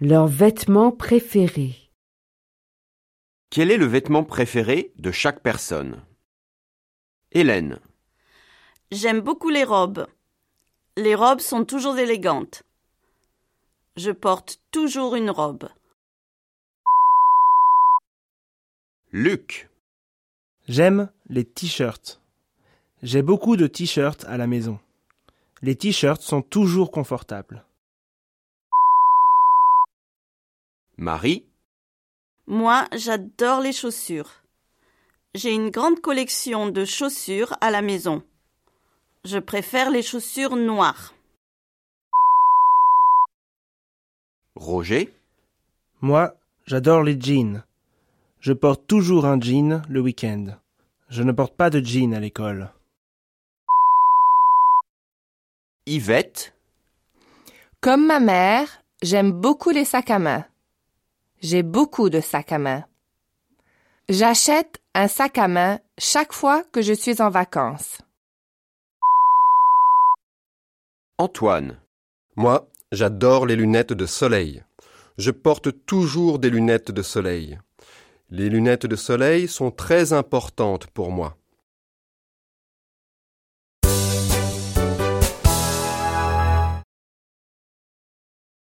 Leur vêtement préféré. Quel est le vêtement préféré de chaque personne? Hélène. J'aime beaucoup les robes. Les robes sont toujours élégantes. Je porte toujours une robe. Luc. J'aime les t-shirts. J'ai beaucoup de t-shirts à la maison. Les t-shirts sont toujours confortables. Marie. Moi, j'adore les chaussures. J'ai une grande collection de chaussures à la maison. Je préfère les chaussures noires. Roger. Moi, j'adore les jeans. Je porte toujours un jean le week-end. Je ne porte pas de jean à l'école. Yvette. Comme ma mère, j'aime beaucoup les sacs à main. J'ai beaucoup de sacs à main. J'achète un sac à main chaque fois que je suis en vacances. Antoine. Moi, j'adore les lunettes de soleil. Je porte toujours des lunettes de soleil. Les lunettes de soleil sont très importantes pour moi.